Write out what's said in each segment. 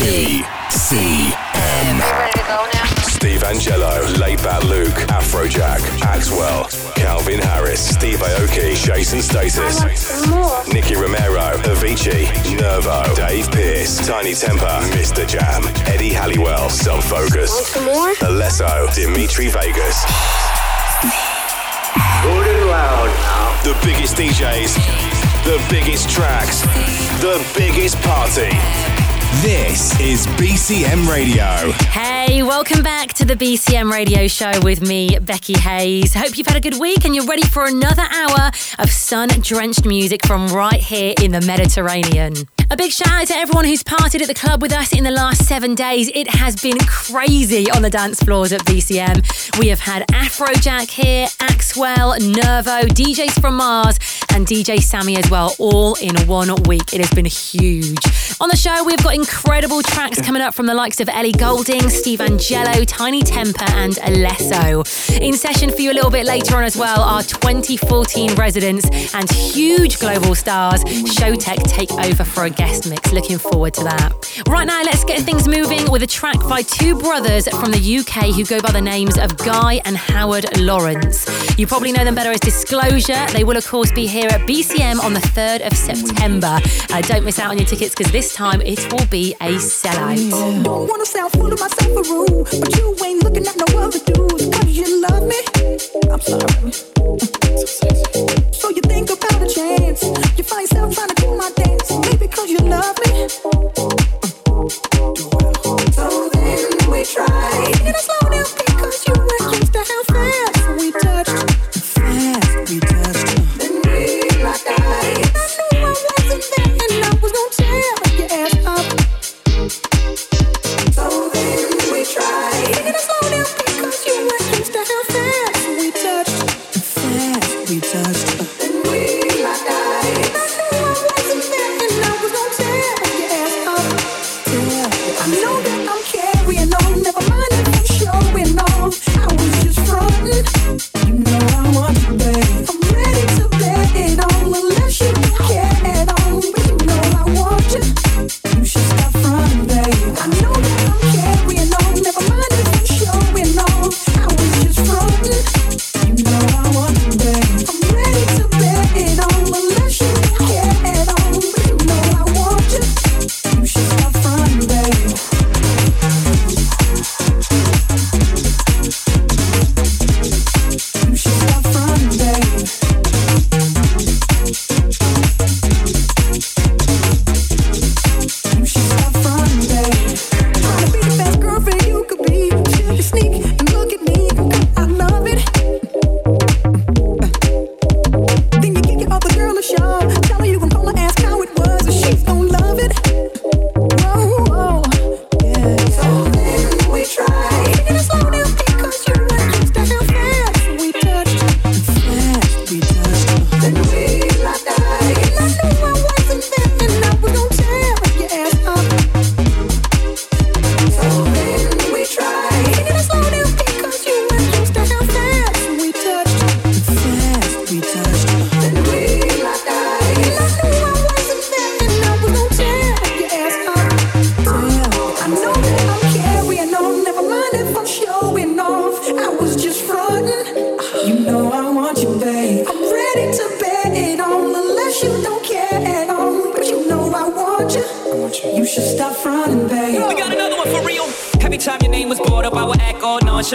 BCM. Steve Angello, Late Bat Luke, Afrojack, Axwell, Calvin Harris, Steve Aoki, Jason Status, Nicky Romero, Avicii, Nervo, Dave Pearce, Tinie Tempah, Mr. Jam, Eddie Halliwell, Sub Focus, Alesso, Dimitri Vegas. Good loud. The biggest DJs, the biggest tracks, the biggest party. This is BCM Radio. Hey, welcome back to the BCM Radio Show with me, Becky Hayes. Hope you've had a good week and you're ready for another hour of sun drenched music from right here in the Mediterranean. A big shout out to everyone who's partied at the club with us in the last seven days. It has been crazy on the dance floors at BCM. We have had Afrojack here, Axwell, Nervo, DJs from Mars, and DJ Sammy as well, all in one week. It has been huge. On the show, we've got incredible tracks coming up from the likes of Ellie Goulding, Steve Angello, Tinie Tempah, and Alesso. In session for you a little bit later on as well are 2014 residents and huge global stars. Showtek take over for a guest mix. Looking forward to that. Right now, let's get things moving with a track by two brothers from the UK who go by the names of Guy and Howard Lawrence. You probably know them better as Disclosure. They will, of course, be here at BCM on the 3rd of September. Uh, don't miss out on your tickets because this time it will be a sellout. Don't wanna sound of myself a rude, but you ain't looking at no other dudes. You love me. I'm sorry. So you think about a chance. You find yourself trying to do my dance. Maybe cause you love me. So then we try. Taking it slow down because you were used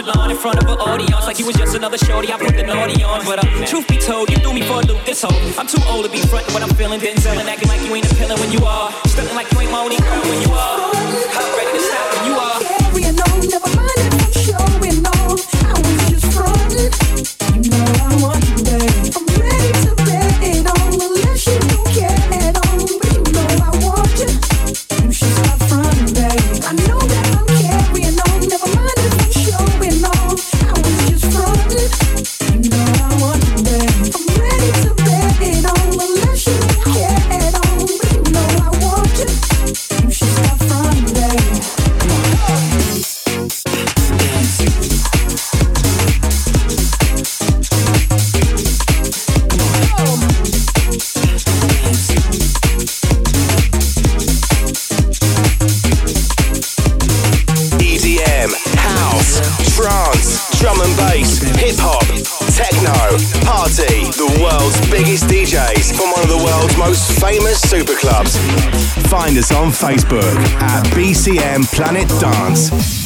nonchalant in front of an audience like you was just another shorty. I put the naughty on, but uh, truth be told, you threw me for a loop. This whole I'm too old to be frontin' what I'm feeling. Denzel and acting like you ain't appealing when you are. Stuntin' like you ain't my only girl when you are. I'm ready to stop Find us on Facebook at BCM Planet Dance.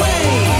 there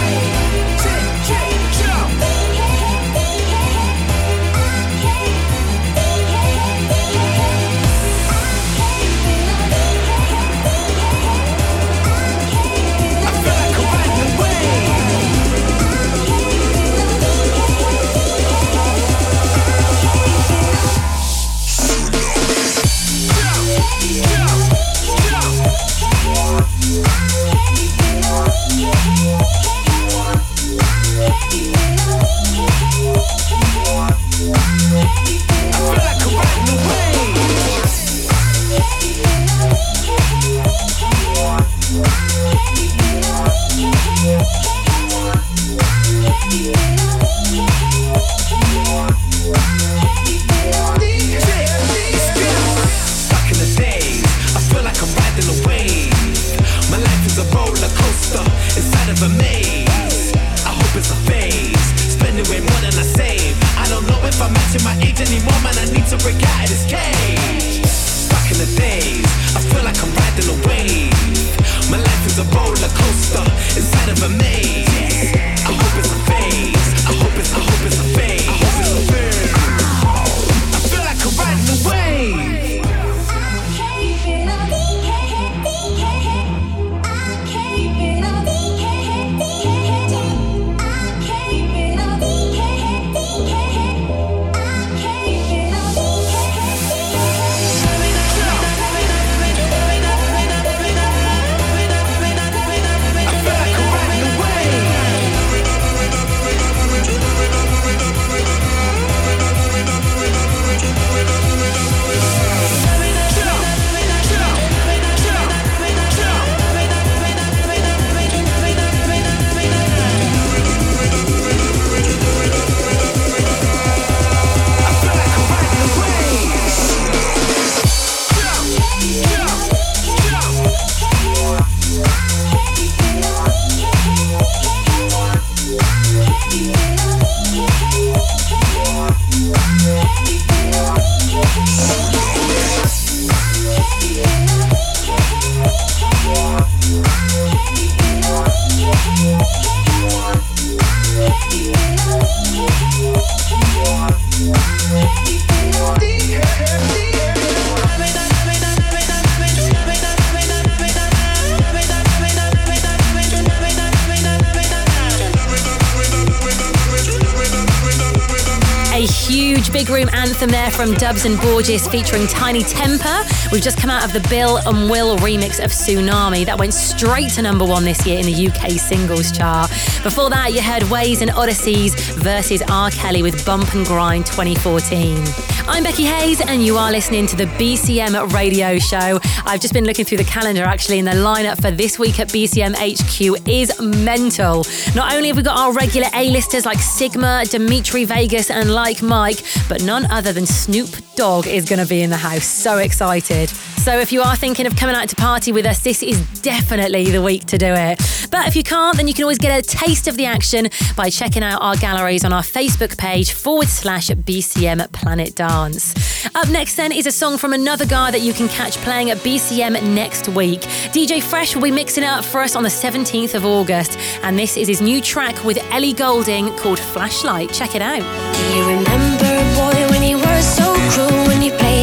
from DVBBS and Borgeous featuring Tinie Tempah. We've just come out of the Bill and Will remix of Tsunami. That went straight to number one this year in the UK singles chart. Before that, you heard Waze and Odysseys versus R. Kelly with Bump and Grind 2014. I'm Becky Hayes, and you are listening to the BCM radio show. I've just been looking through the calendar actually, and the lineup for this week at BCM HQ is mental. Not only have we got our regular A-listers like Sigma, Dimitri Vegas, and Like Mike, but none other than Snoop Dogg is going to be in the house. So excited. So if you are thinking of coming out to party with us, this is definitely the week to do it. But if you can't, then you can always get a taste of the action by checking out our galleries on our Facebook page forward slash BCM Planet Dance. Up next, then, is a song from another guy that you can catch playing at BCM next week. DJ Fresh will be mixing it up for us on the 17th of August, and this is his new track with Ellie Goulding called Flashlight. Check it out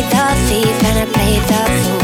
the thief and I played the fool.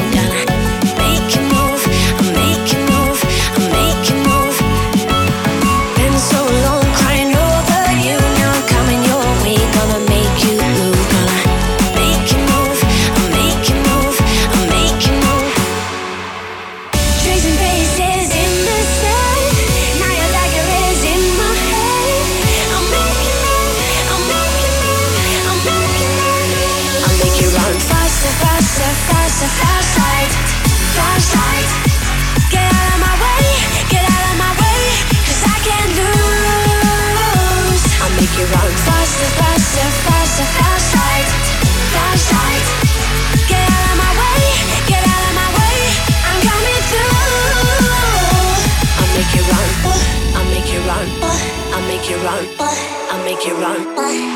You remember,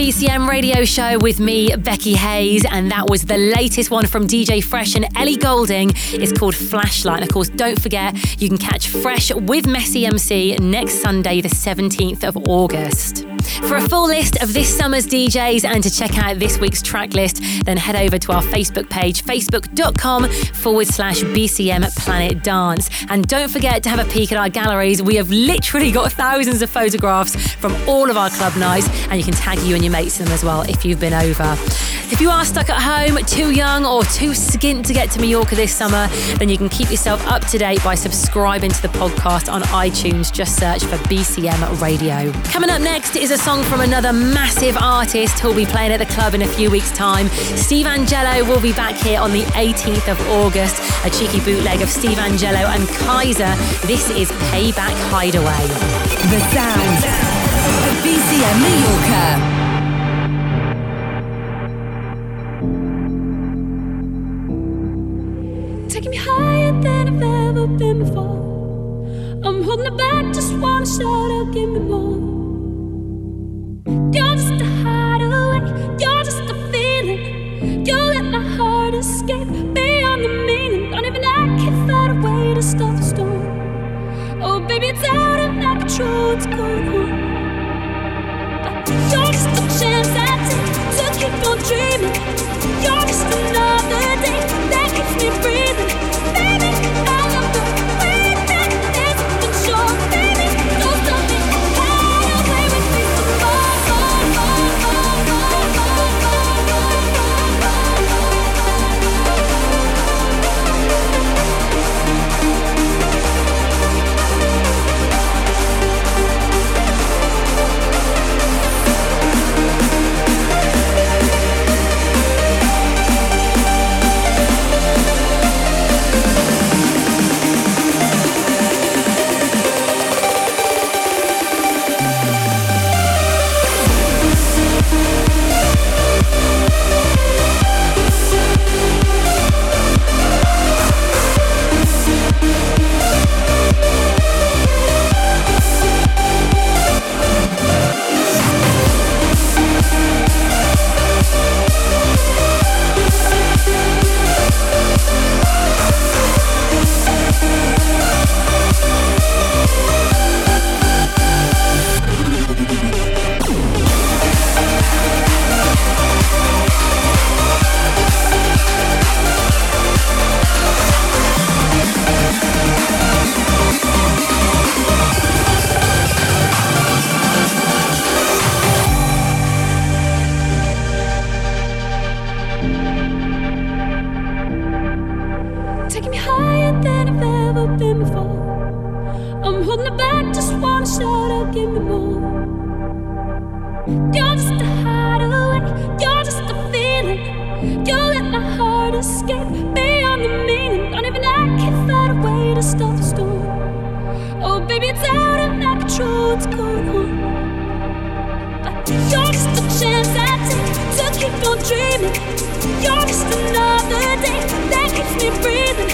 BCM radio show with me, Becky Hayes, and that was the latest one from DJ Fresh and Ellie Goulding. It's called Flashlight. And of course, don't forget, you can catch Fresh with Messy MC next Sunday, the 17th of August. For a full list of this summer's DJs and to check out this week's track list, then head over to our Facebook page, facebook.com forward slash BCM Planet Dance. And don't forget to have a peek at our galleries. We have literally got thousands of photographs from all of our club nights, and you can tag you and your mates in them as well if you've been over. If you are stuck at home, too young, or too skint to get to Mallorca this summer, then you can keep yourself up to date by subscribing to the podcast on iTunes. Just search for BCM Radio. Coming up next is a song from another massive artist who'll be playing at the club in a few weeks' time. Steve Angello will be back here on the 18th of August. A cheeky bootleg of Steve Angello and Kiesza. This is Payback Hideaway. The sound of BCM Mallorca. I've ever been before. I'm holding it back, just wanna shout out, give me more. You're just a hideaway, you're just a feeling. You let my heart escape beyond the meaning. Don't even I can find a way to stop the storm. Oh, baby, it's out of my control, what's going on? You're just a chance I take Oh, baby, it's out of my control. What's going on? But you're just a chance I take to keep on dreaming. You're just another day that keeps me breathing,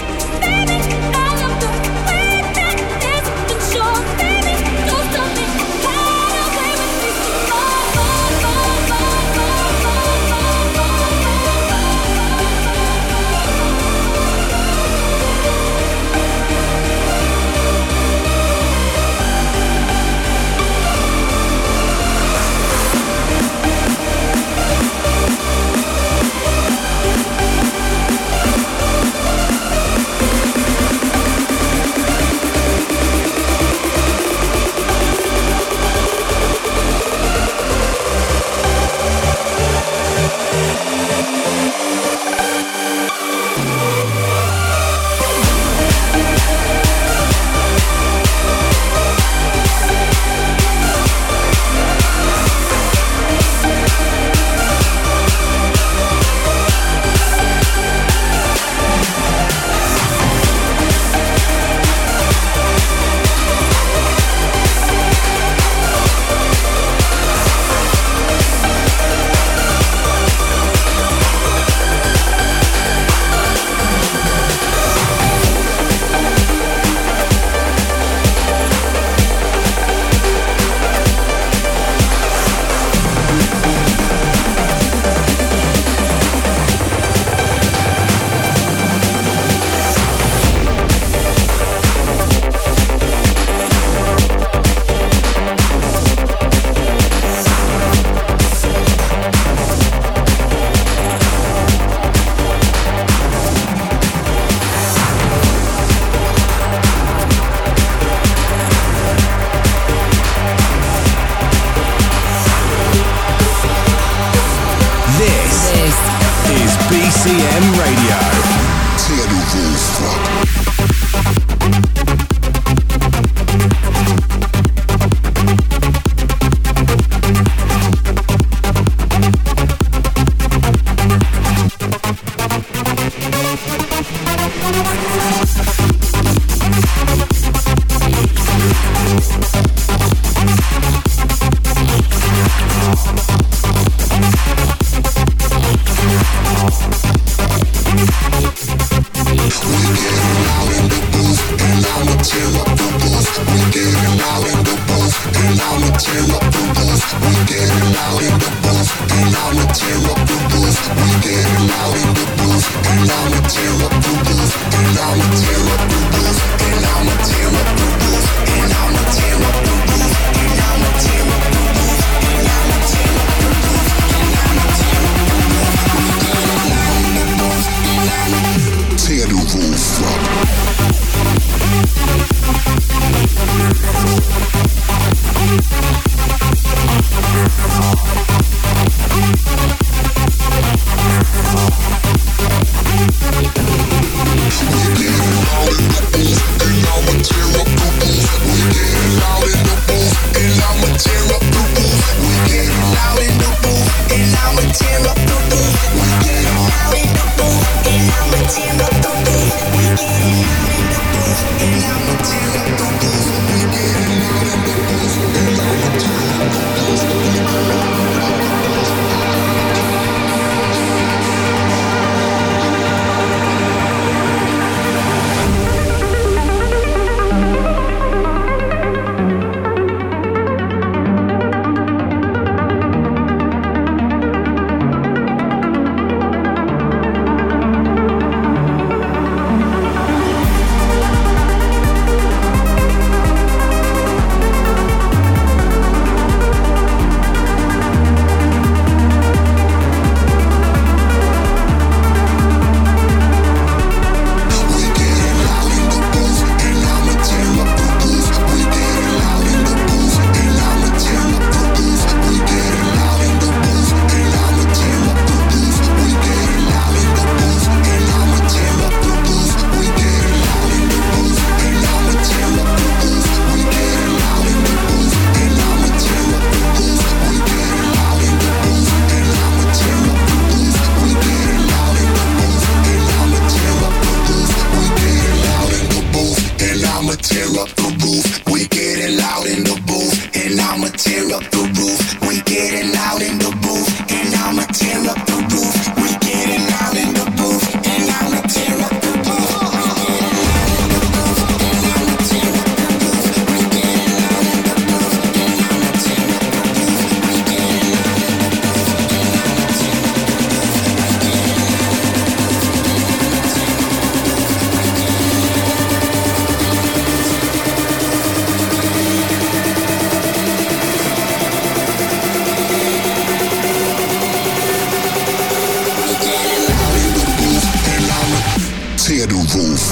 ser um Wolf.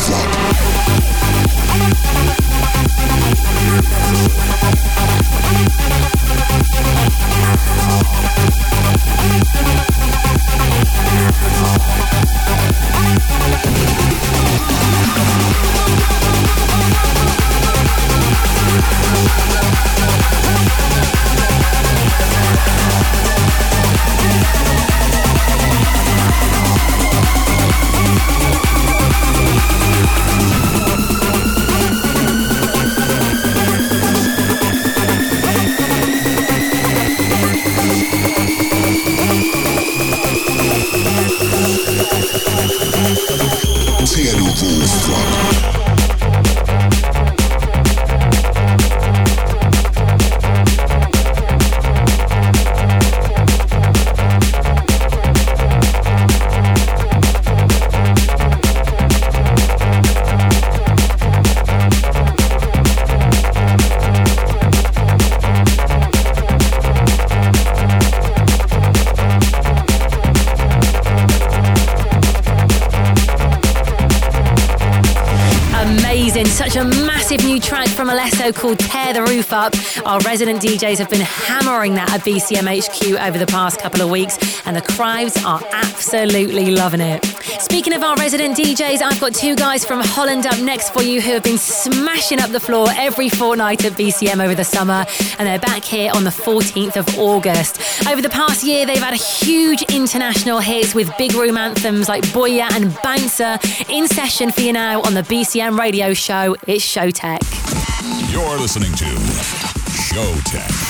Alesso called Tear the Roof Up. Our resident DJs have been hammering that at BCM HQ over the past couple of weeks, and the crowds are absolutely loving it. Speaking of our resident DJs, I've got two guys from Holland up next for you who have been smashing up the floor every fortnight at BCM over the summer, and they're back here on the 14th of August. Over the past year, they've had huge international hits with big room anthems like Booyah and Bouncer in session for you now on the BCM radio show. It's Showtek. You're listening to Showtek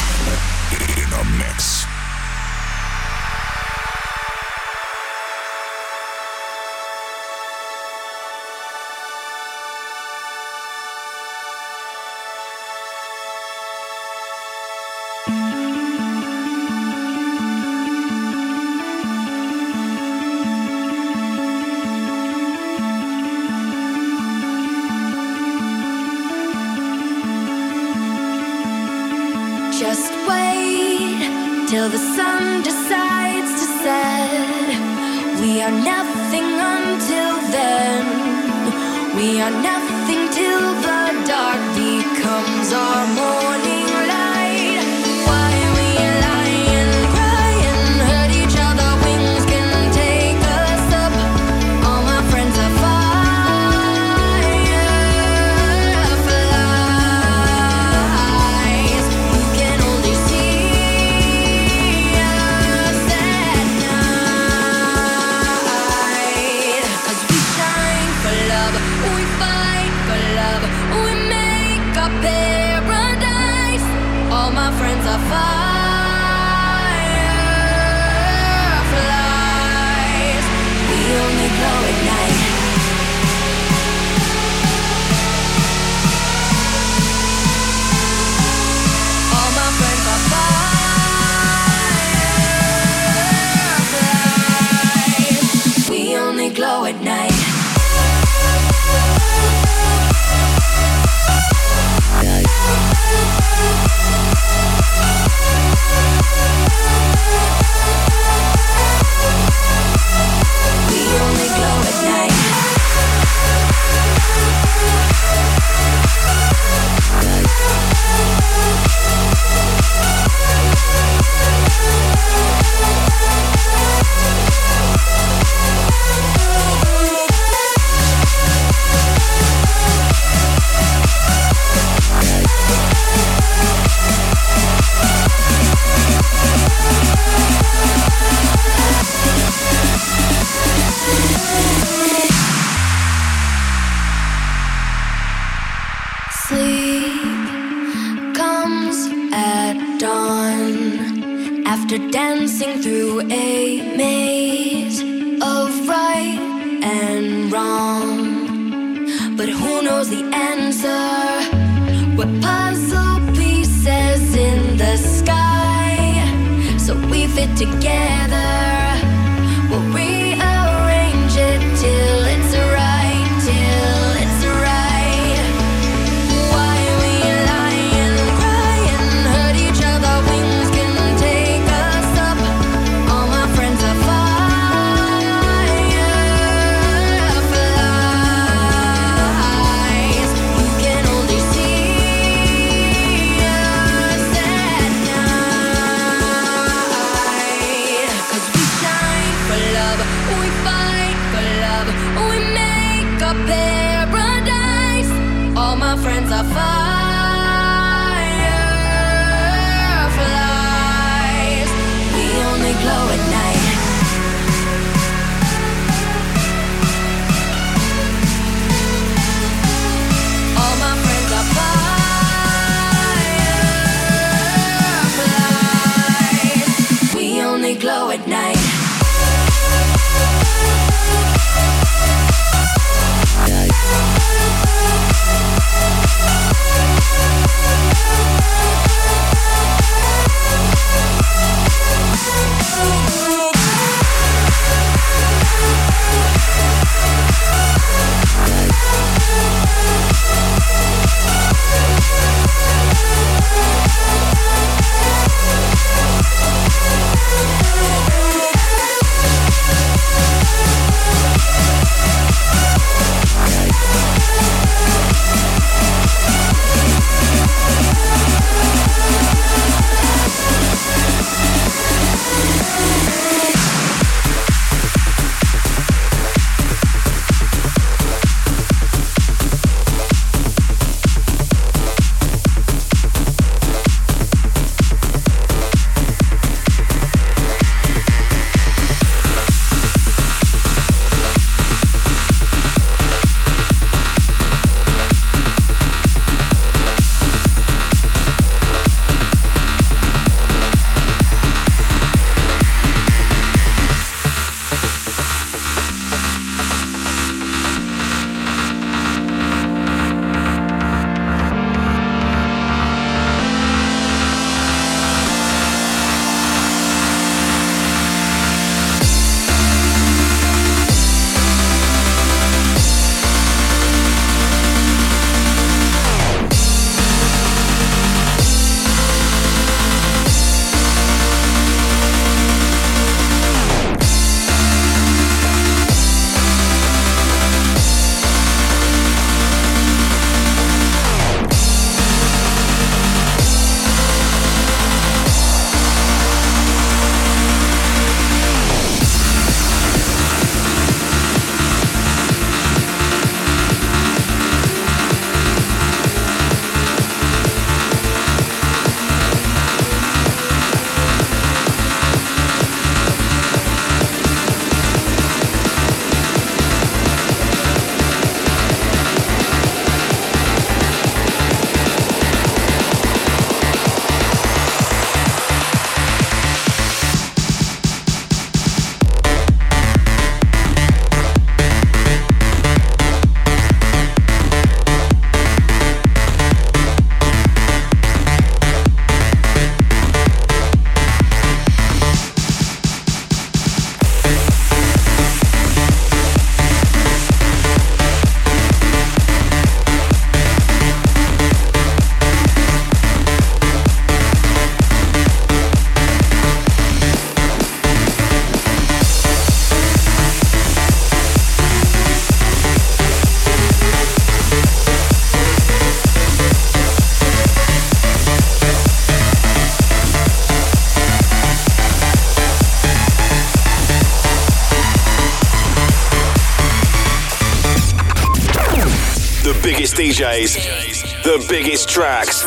DJs, the biggest tracks,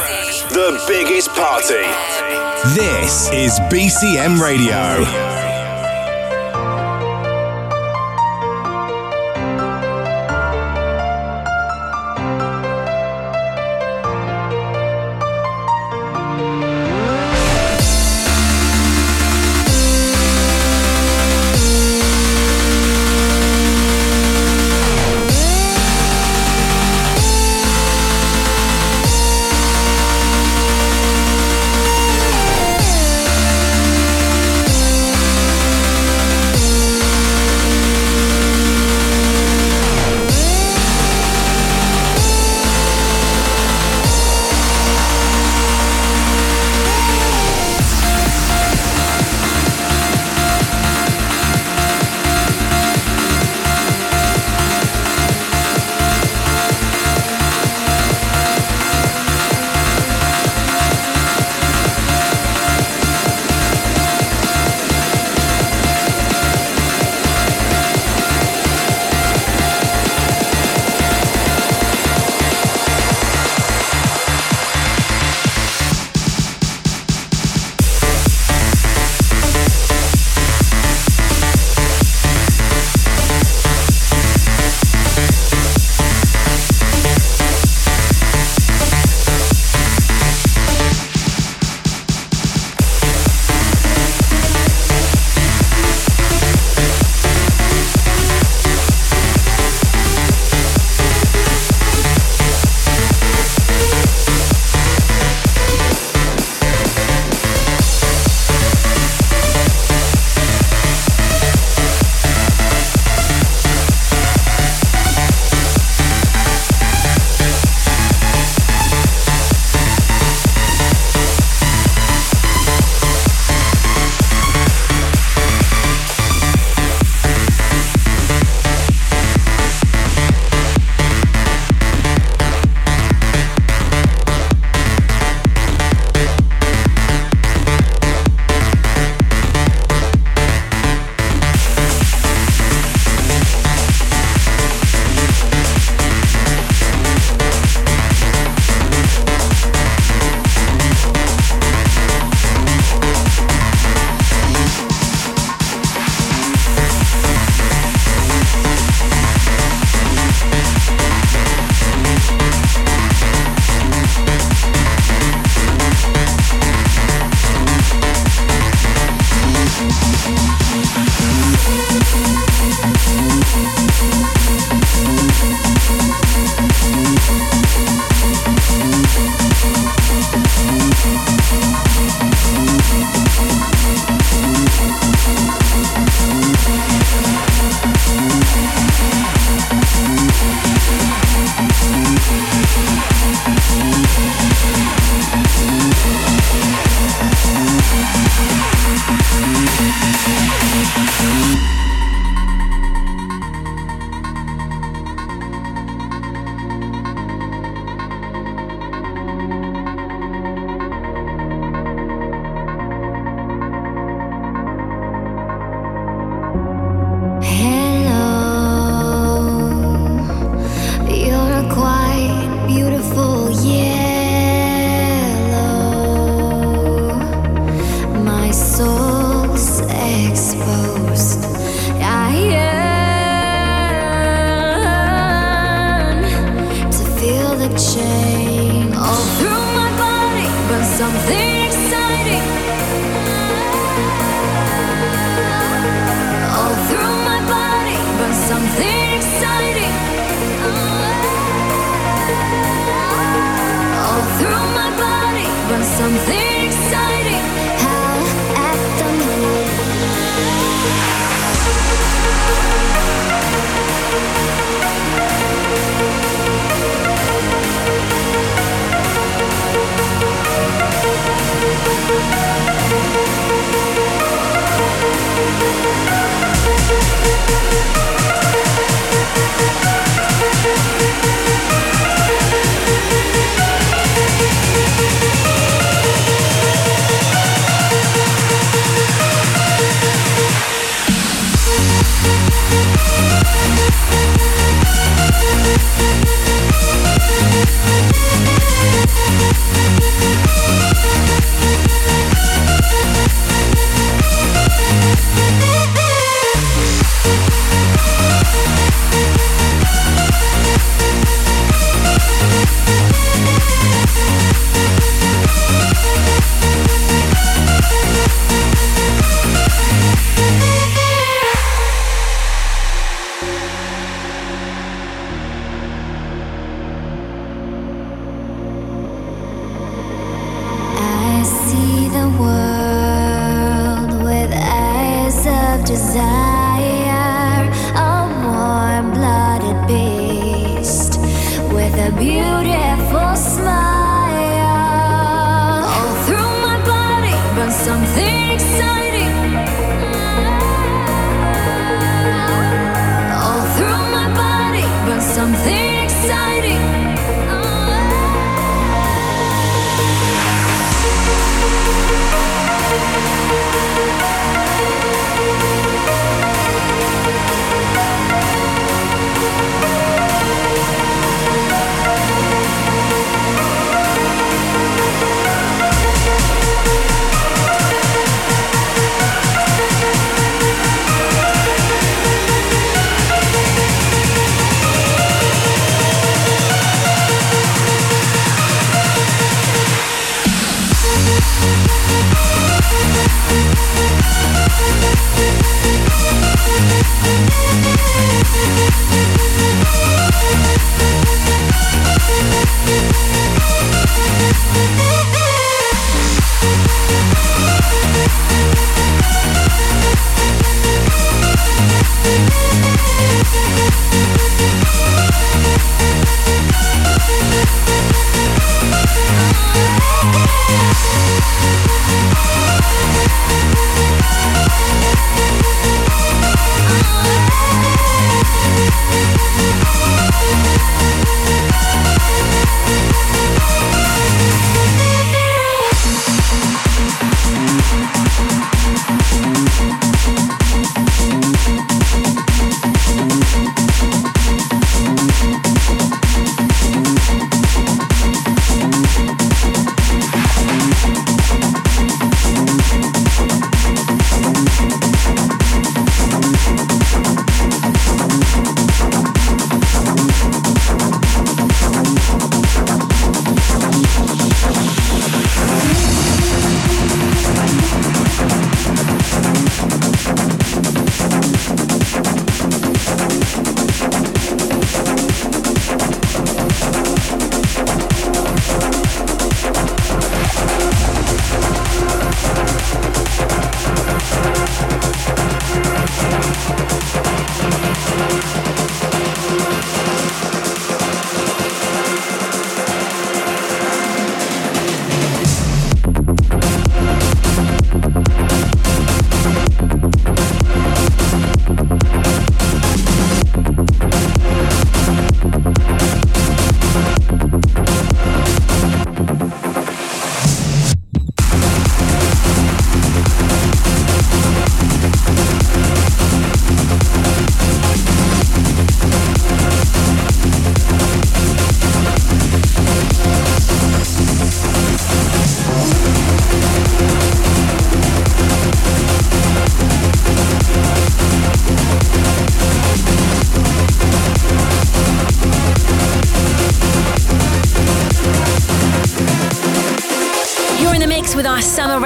the biggest party. This is BCM Radio.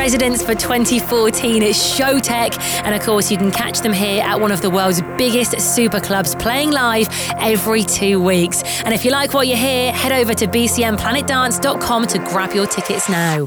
Residence for 2014 at Showtek. And of course, you can catch them here at one of the world's biggest super clubs playing live every two weeks. And if you like what you hear, head over to bcmplanetdance.com to grab your tickets now.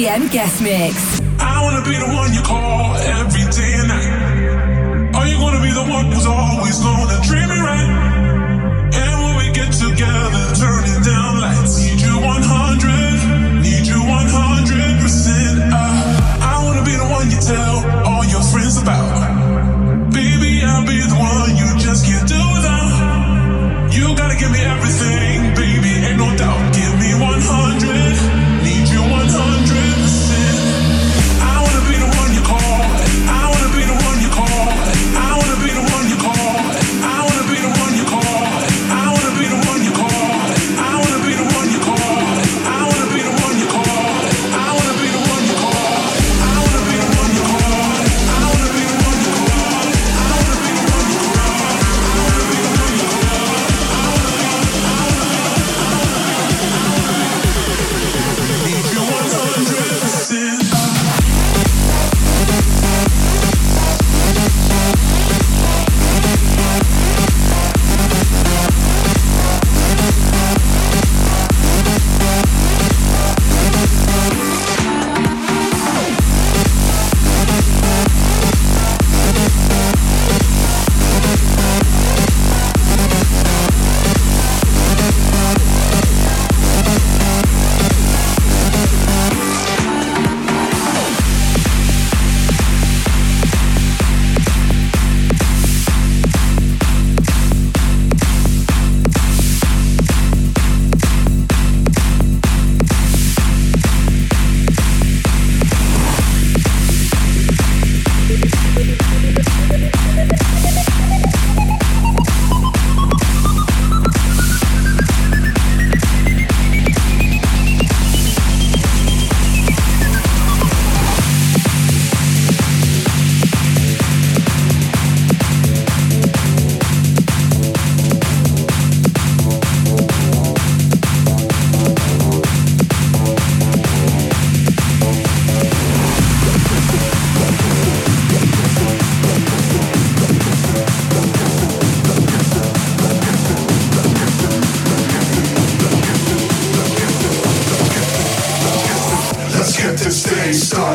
BCM guest mix.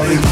Stay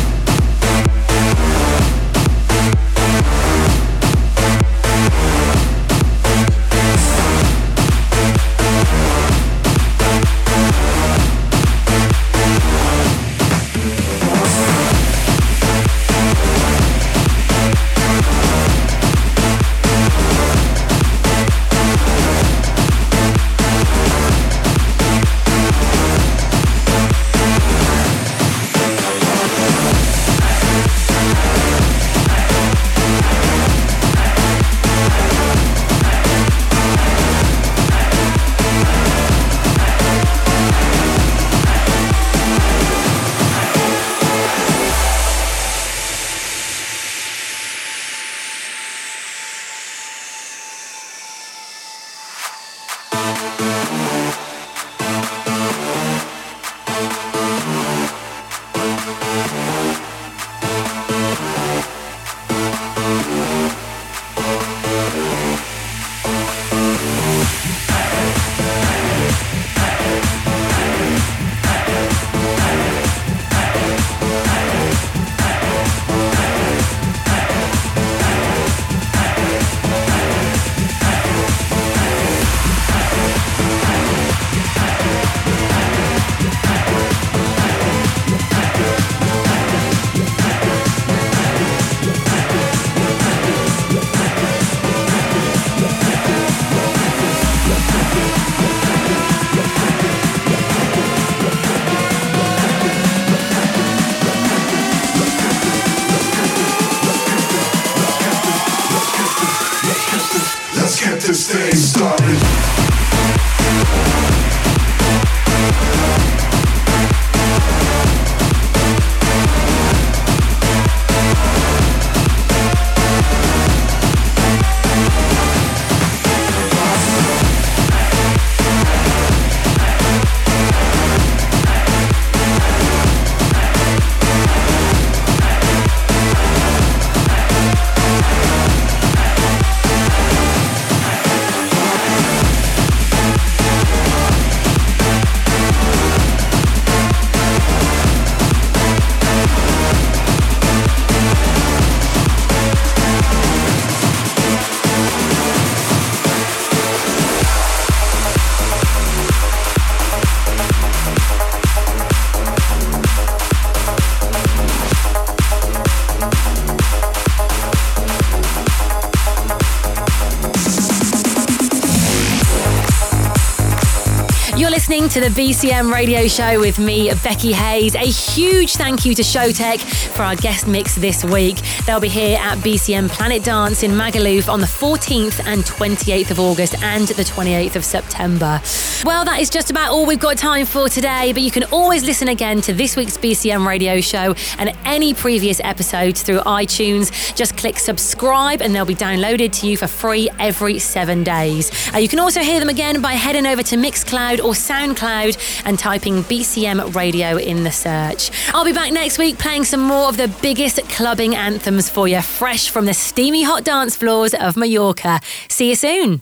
to the BCM radio show with me, Becky Hayes. A huge thank you to Showtek for our guest mix this week. They'll be here at BCM Planet Dance in Magaluf on the 14th and 28th of August and the 28th of September. Well, that is just about all we've got time for today, but you can always listen again to this week's BCM radio show and any previous episodes through iTunes. Just click subscribe and they'll be downloaded to you for free every seven days. Uh, you can also hear them again by heading over to Mixcloud or SoundCloud SoundCloud and typing BCM Radio in the search. I'll be back next week playing some more of the biggest clubbing anthems for you, fresh from the steamy hot dance floors of Mallorca. See you soon.